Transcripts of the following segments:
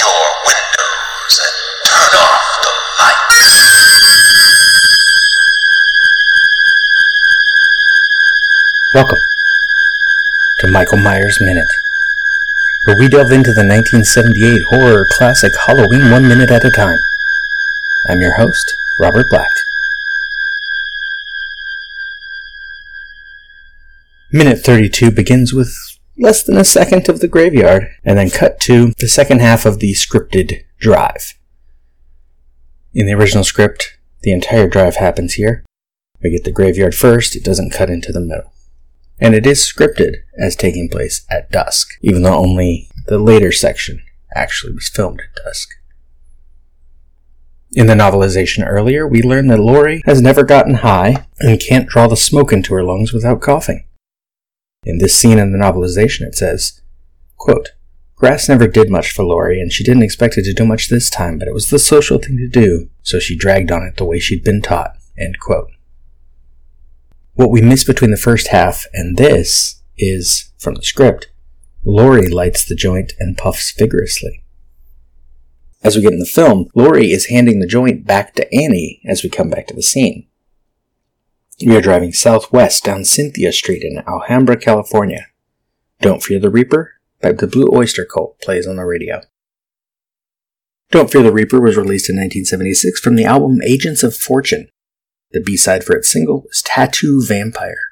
your windows and turn off the lights. Welcome to Michael Myers Minute, where we delve into the 1978 horror classic Halloween one minute at a time. I'm your host, Robert Black. Minute 32 begins with less than a second of the graveyard, and then cut to the second half of the scripted drive. In the original script, the entire drive happens here. We get the graveyard first, it doesn't cut into the middle. And it is scripted as taking place at dusk, even though only the later section actually was filmed at dusk. In the novelization earlier, we learned that Laurie has never gotten high and can't draw the smoke into her lungs without coughing. In this scene in the novelization, it says, quote, Grass never did much for Laurie, and she didn't expect it to do much this time, but it was the social thing to do, so she dragged on it the way she'd been taught. What we miss between the first half and this is, from the script, Laurie lights the joint and puffs vigorously. As we get in the film, Laurie is handing the joint back to Annie as we come back to the scene. We are driving southwest down Cynthia Street in Alhambra, California. Don't Fear the Reaper by the Blue Oyster Cult plays on the radio. Don't Fear the Reaper was released in 1976 from the album Agents of Fortune. The B-side for its single was Tattoo Vampire.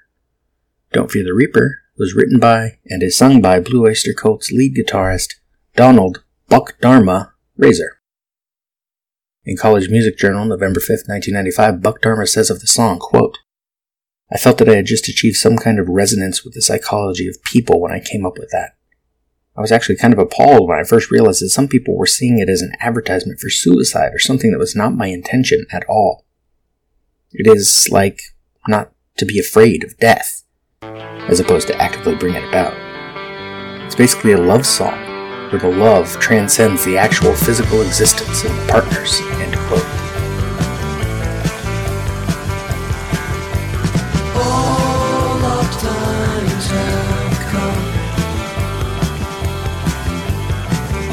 Don't Fear the Reaper was written by and is sung by Blue Oyster Cult's lead guitarist Donald Buck Dharma Roeser. In College Music Journal, November 5, 1995, Buck Dharma says of the song, quote, I felt that I had just achieved some kind of resonance with the psychology of people when I came up with that. I was actually kind of appalled when I first realized that some people were seeing it as an advertisement for suicide or something that was not my intention at all. It is like not to be afraid of death, as opposed to actively bring it about. It's basically a love song, where the love transcends the actual physical existence of the partners. End quote.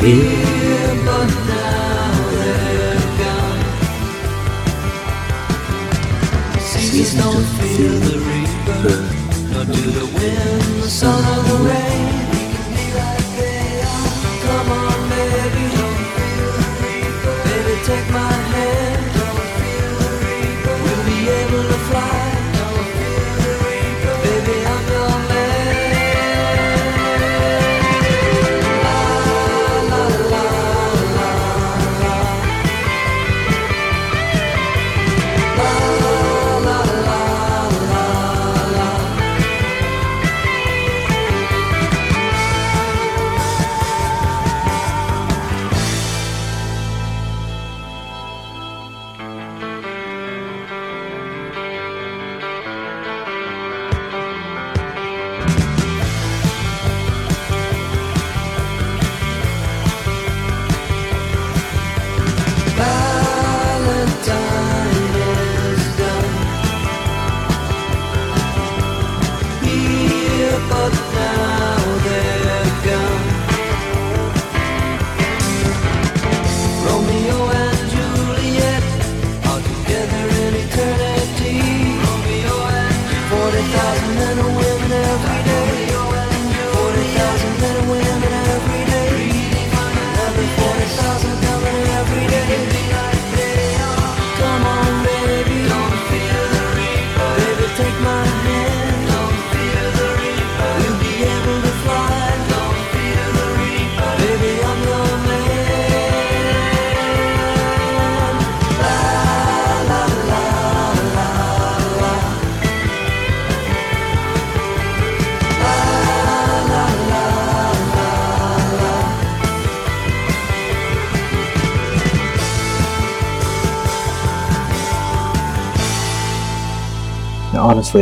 Here, but now they're gone. Seasons don't feel the reaper, nor do the wind, the sun, or the rain.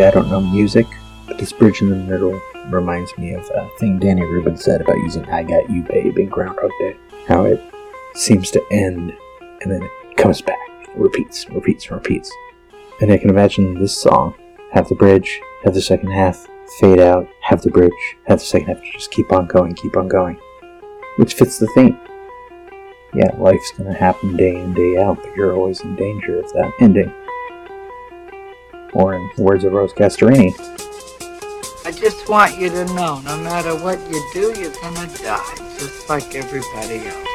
I don't know music, but this bridge in the middle reminds me of a thing Danny Rubin said about using I Got You Babe in Groundhog Day. How it seems to end and then it comes back, repeats, repeats, repeats. And I can imagine this song have the bridge, have the second half fade out, have the bridge, have the second half just keep on going, keep on going, which fits the theme. Yeah, life's gonna happen day in, day out, but you're always in danger of that ending. Or in words of Rose Castorini, I just want you to know, no matter what you do, you're gonna die, just like everybody else.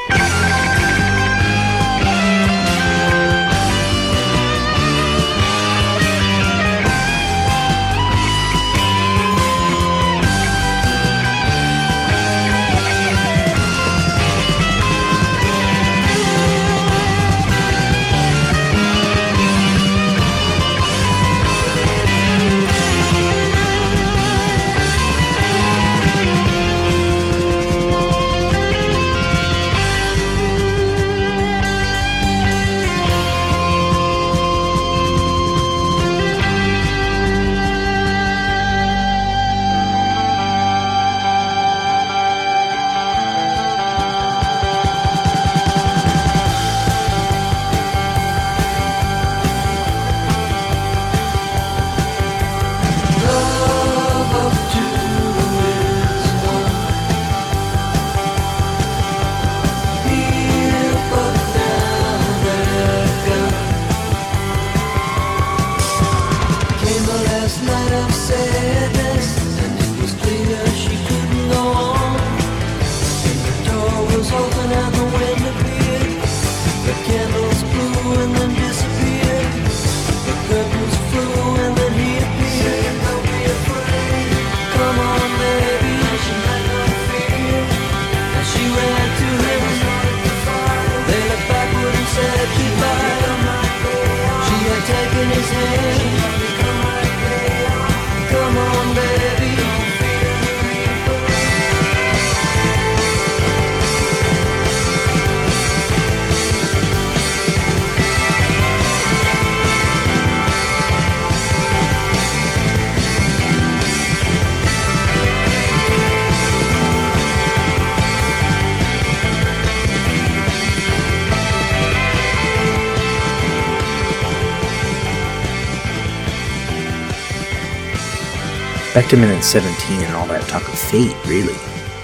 Back to minute 17 and all that talk of fate, really.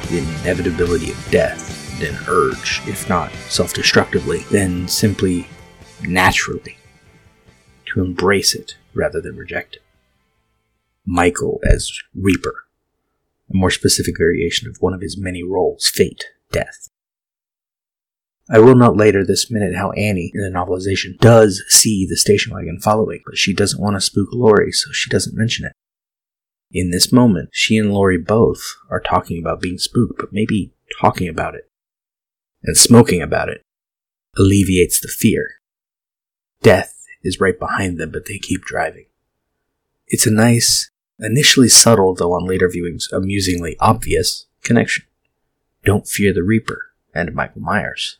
The inevitability of death, then urge, if not self destructively, then simply naturally to embrace it rather than reject it. Michael as Reaper, a more specific variation of one of his many roles, fate, death. I will note later this minute how Annie, in the novelization, does see the station wagon following, but she doesn't want to spook Laurie, so she doesn't mention it. In this moment, she and Laurie both are talking about being spooked, but maybe talking about it and smoking about it alleviates the fear. Death is right behind them, but they keep driving. It's a nice, initially subtle, though on later viewings amusingly obvious, connection. Don't fear the Reaper and Michael Myers.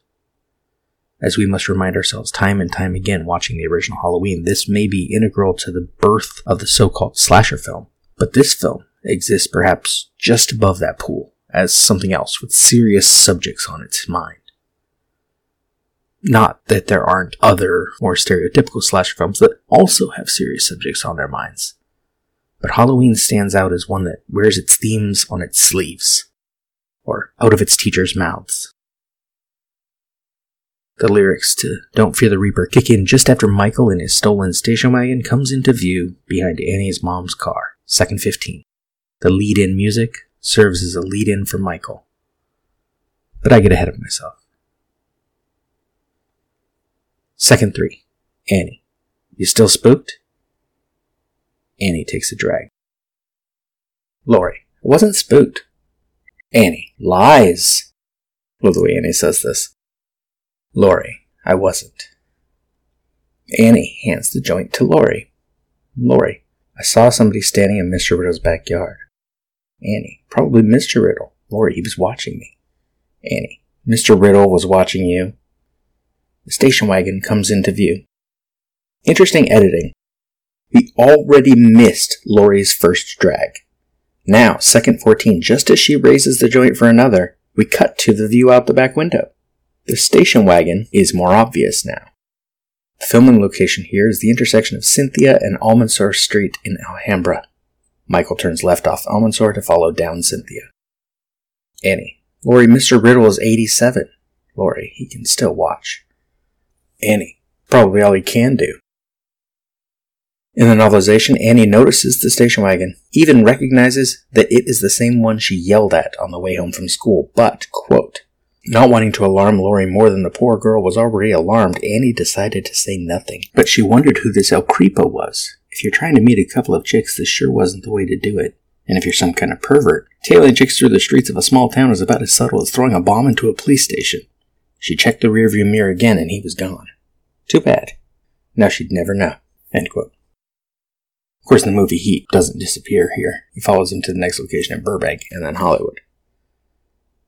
As we must remind ourselves time and time again watching the original Halloween, this may be integral to the birth of the so called slasher film. But this film exists perhaps just above that pool as something else with serious subjects on its mind. Not that there aren't other, more stereotypical slasher films that also have serious subjects on their minds. But Halloween stands out as one that wears its themes on its sleeves, or out of its teachers' mouths. The lyrics to Don't Fear the Reaper kick in just after Michael in his stolen station wagon comes into view behind Annie's mom's car, second 15. The lead in music serves as a lead in for Michael. But I get ahead of myself. Second 3. Annie. You still spooked? Annie takes a drag. Laurie. I wasn't spooked. Annie. Lies. Love the way Annie says this. Laurie. I wasn't. Annie hands the joint to Laurie. Laurie. I saw somebody standing in Mr. Riddle's backyard. Annie. Probably Mr. Riddle. Laurie, he was watching me. Annie. Mr. Riddle was watching you. The station wagon comes into view. Interesting editing. We already missed Laurie's first drag. Now, second 14, just as she raises the joint for another, we cut to the view out the back window. The station wagon is more obvious now. Filming location here is the intersection of Cynthia and Almansor Street in Alhambra. Michael turns left off Almansor to follow down Cynthia. Annie. Laurie, Mr. Riddle is 87. Laurie, he can still watch. Annie, probably all he can do. In the novelization, Annie notices the station wagon, even recognizes that it is the same one she yelled at on the way home from school, but, quote, not wanting to alarm Laurie more than the poor girl was already alarmed, Annie decided to say nothing. But she wondered who this El Creepo was. If you're trying to meet a couple of chicks, this sure wasn't the way to do it. And if you're some kind of pervert, tailing chicks through the streets of a small town is about as subtle as throwing a bomb into a police station. She checked the rearview mirror again and he was gone. Too bad. Now she'd never know. End quote. Of course, in the movie, he doesn't disappear here. He follows him to the next location in Burbank and then Hollywood.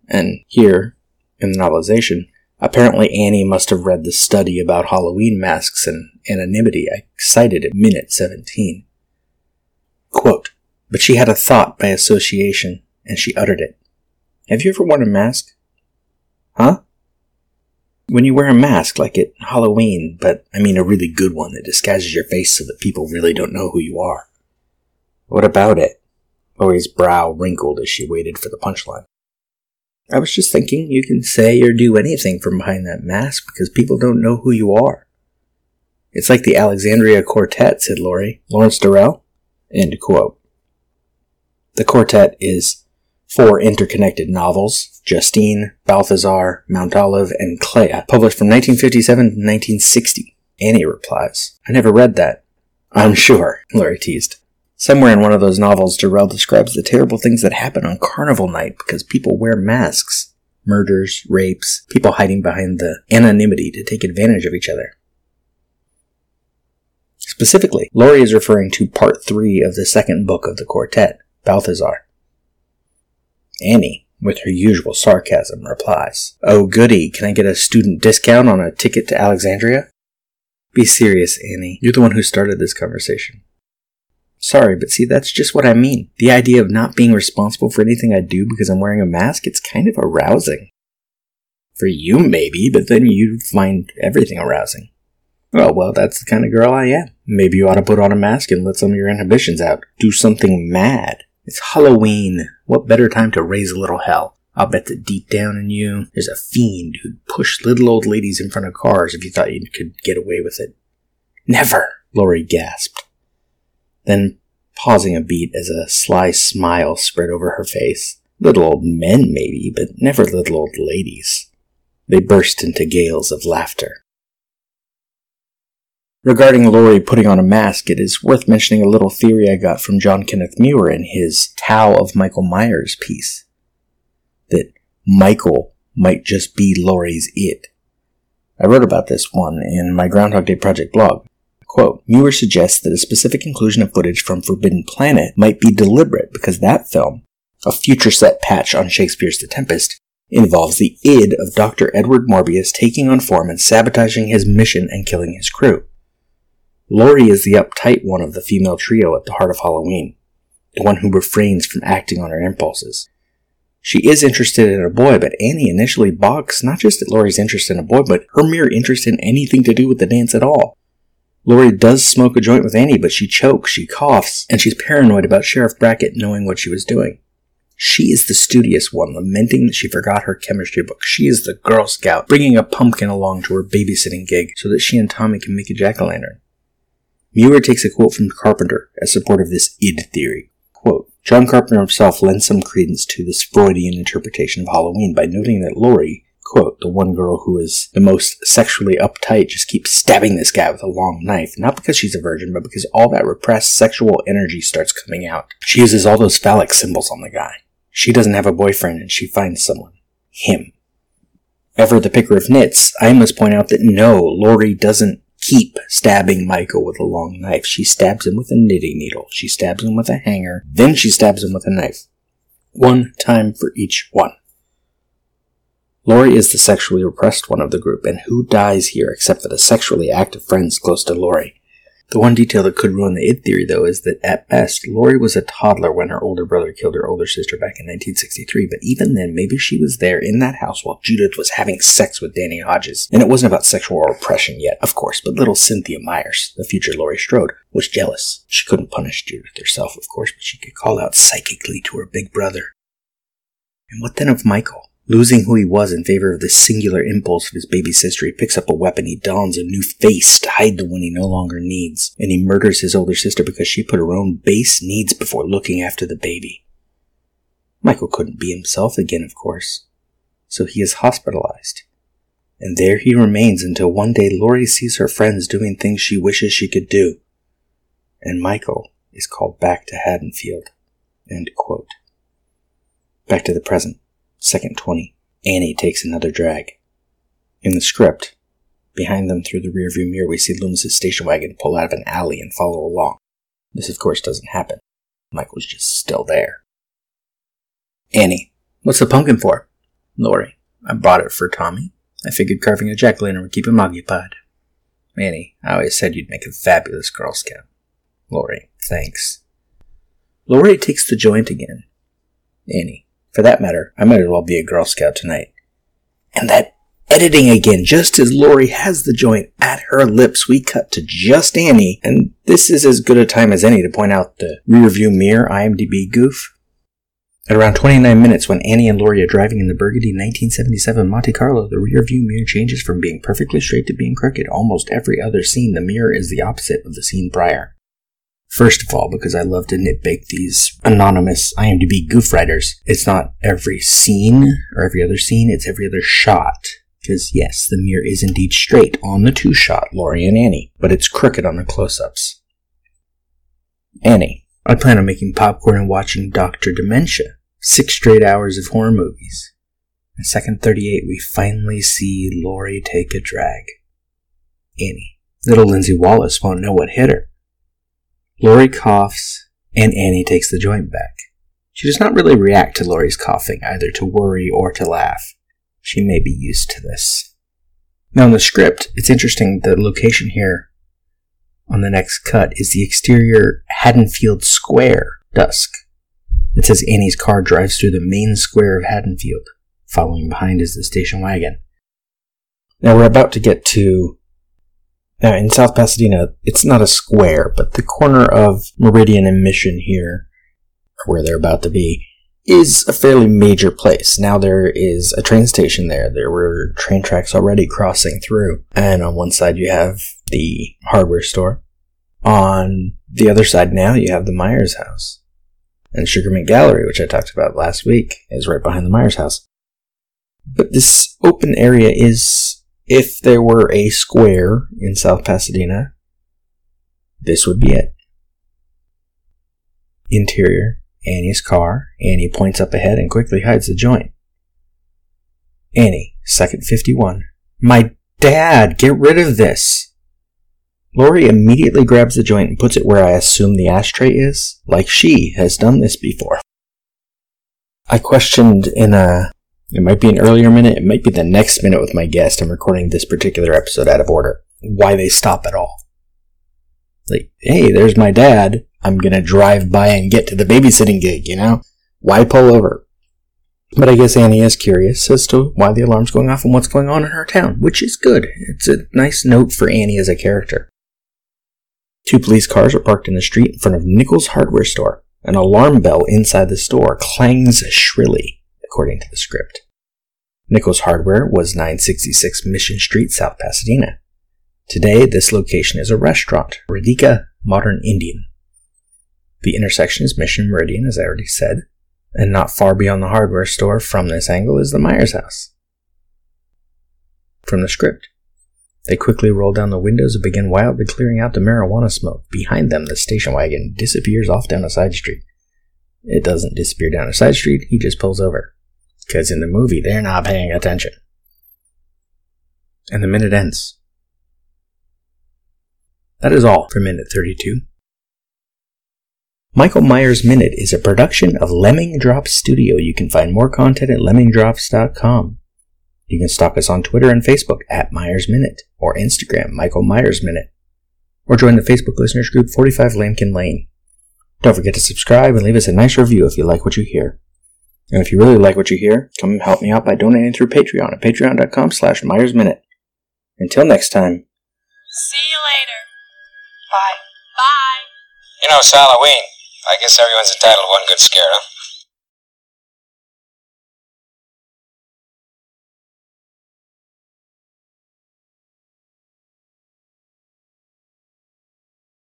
And here, in the novelization, apparently Annie must have read the study about Halloween masks and anonymity I cited at minute 17. Quote, but she had a thought by association, and she uttered it. Have you ever worn a mask? Huh? When you wear a mask, like at Halloween, but I mean a really good one that disguises your face so that people really don't know who you are. What about it? Laurie's brow wrinkled as she waited for the punchline. I was just thinking you can say or do anything from behind that mask because people don't know who you are. It's like the Alexandria Quartet, said Laurie. Lawrence Durrell? End quote. The quartet is four interconnected novels Justine, Balthazar, Mount Olive, and Clea, published from 1957 to 1960. Annie replies, I never read that. I'm sure, Laurie teased. Somewhere in one of those novels, Durrell describes the terrible things that happen on carnival night because people wear masks. Murders, rapes, people hiding behind the anonymity to take advantage of each other. Specifically, Laurie is referring to part three of the second book of the quartet, Balthazar. Annie, with her usual sarcasm, replies, Oh goody, can I get a student discount on a ticket to Alexandria? Be serious, Annie. You're the one who started this conversation. Sorry, but see, that's just what I mean. The idea of not being responsible for anything I do because I'm wearing a mask, it's kind of arousing. For you, maybe, but then you'd find everything arousing. Oh, well, that's the kind of girl I am. Maybe you ought to put on a mask and let some of your inhibitions out. Do something mad. It's Halloween. What better time to raise a little hell? I'll bet that deep down in you, there's a fiend who'd push little old ladies in front of cars if you thought you could get away with it. Never, Laurie gasped. Then, pausing a beat as a sly smile spread over her face. Little old men, maybe, but never little old ladies. They burst into gales of laughter. Regarding Laurie putting on a mask, it is worth mentioning a little theory I got from John Kenneth Muir in his Tao of Michael Myers piece. That Michael might just be Laurie's it. I wrote about this one in my Groundhog Day Project blog. Quote, Muir suggests that a specific inclusion of footage from Forbidden Planet might be deliberate because that film, a future set patch on Shakespeare's The Tempest, involves the id of Dr. Edward Morbius taking on form and sabotaging his mission and killing his crew. Laurie is the uptight one of the female trio at the heart of Halloween, the one who refrains from acting on her impulses. She is interested in a boy, but Annie initially balks not just at Laurie's interest in a boy, but her mere interest in anything to do with the dance at all. Laurie does smoke a joint with Annie, but she chokes, she coughs, and she's paranoid about Sheriff Brackett knowing what she was doing. She is the studious one, lamenting that she forgot her chemistry book. She is the Girl Scout, bringing a pumpkin along to her babysitting gig so that she and Tommy can make a jack-o'-lantern. Muir takes a quote from Carpenter as support of this id theory. Quote, John Carpenter himself lends some credence to this Freudian interpretation of Halloween by noting that Laurie, quote, the one girl who is the most sexually uptight just keeps stabbing this guy with a long knife, not because she's a virgin, but because all that repressed sexual energy starts coming out. She uses all those phallic symbols on the guy. She doesn't have a boyfriend and she finds someone. Him. Ever the picker of nits, I must point out that no, Laurie doesn't keep stabbing Michael with a long knife. She stabs him with a knitting needle. She stabs him with a hanger. Then she stabs him with a knife. One time for each one. Laurie is the sexually repressed one of the group, and who dies here except for the sexually active friends close to Laurie? The one detail that could ruin the id theory, though, is that at best, Laurie was a toddler when her older brother killed her older sister back in 1963, but even then, maybe she was there in that house while Judith was having sex with Danny Hodges. And it wasn't about sexual repression yet, of course, but little Cynthia Myers, the future Laurie Strode, was jealous. She couldn't punish Judith herself, of course, but she could call out psychically to her big brother. And what then of Michael? Losing who he was in favor of the singular impulse of his baby sister, he picks up a weapon, he dons a new face to hide the one he no longer needs, and he murders his older sister because she put her own base needs before looking after the baby. Michael couldn't be himself again, of course, so he is hospitalized. And there he remains until one day Laurie sees her friends doing things she wishes she could do, and Michael is called back to Haddonfield. Back to the present. Second 20. Annie takes another drag. In the script, behind them through the rearview mirror, we see Loomis's station wagon pull out of an alley and follow along. This, of course, doesn't happen. Michael's just still there. Annie, what's the pumpkin for? Laurie, I bought it for Tommy. I figured carving a jack o' lantern would keep him occupied. Annie, I always said you'd make a fabulous Girl Scout. Laurie, thanks. Laurie takes the joint again. Annie, for that matter, I might as well be a Girl Scout tonight. And that editing again, just as Laurie has the joint at her lips, we cut to just Annie, and this is as good a time as any to point out the rearview mirror IMDb goof. At around 29 minutes, when Annie and Laurie are driving in the Burgundy 1977 Monte Carlo, the rearview mirror changes from being perfectly straight to being crooked. Almost every other scene, the mirror is the opposite of the scene prior. First of all, because I love to nitpick these anonymous IMDb goof writers, it's not every scene or every other scene, it's every other shot. Because yes, the mirror is indeed straight on the two shot, Laurie and Annie, but it's crooked on the close ups. Annie, I plan on making popcorn and watching Dr. Dementia. Six straight hours of horror movies. In second 38, we finally see Laurie take a drag. Annie. Little Lindsay Wallace won't know what hit her. Laurie coughs, and Annie takes the joint back. She does not really react to Laurie's coughing, either to worry or to laugh. She may be used to this. Now, in the script, it's interesting the location here on the next cut is the exterior Haddonfield Square, dusk. It says Annie's car drives through the main square of Haddonfield. Following behind is the station wagon. Now we're about to get to. Now in South Pasadena, it's not a square, but the corner of Meridian and Mission here, where they're about to be, is a fairly major place. Now there is a train station there. There were train tracks already crossing through. And on one side you have the hardware store. On the other side now you have the Myers house. And Sugarmint Gallery, which I talked about last week, is right behind the Myers house. But this open area is, if there were a square in South Pasadena, this would be it. Interior, Annie's car. Annie points up ahead and quickly hides the joint. Annie, second 51. My dad, get rid of this! Laurie immediately grabs the joint and puts it where I assume the ashtray is, like she has done this before. I questioned in a. It might be an earlier minute, it might be the next minute with my guest. I'm recording this particular episode out of order. Why they stop at all. Like, hey, there's my dad. I'm gonna drive by and get to the babysitting gig, you know? Why pull over? But I guess Annie is curious as to why the alarm's going off and what's going on in her town, which is good. It's a nice note for Annie as a character. Two police cars are parked in the street in front of Nichols Hardware Store. An alarm bell inside the store clangs shrilly, according to the script. Nichols Hardware was 966 Mission Street, South Pasadena. Today, this location is a restaurant, Radhika Modern Indian. The intersection is Mission Meridian, as I already said, and not far beyond the hardware store from this angle is the Myers house. From the script, they quickly roll down the windows and begin wildly clearing out the marijuana smoke. Behind them, the station wagon disappears off down a side street. It doesn't disappear down a side street, he just pulls over. Because in the movie, they're not paying attention. And the minute ends. That is all for minute 32. Michael Myers Minute is a production of Lemming Drops Studio. You can find more content at lemmingdrops.com. You can stalk us on Twitter and Facebook at Myers Minute or Instagram Michael Myers Minute or join the Facebook listeners group 45 Lampkin Lane. Don't forget to subscribe and leave us a nice review if you like what you hear. And if you really like what you hear, come help me out by donating through Patreon at patreon.com slash Myers Minute. Until next time. See you later. Bye. Bye. You know, it's Halloween. I guess everyone's entitled to one good scare, huh?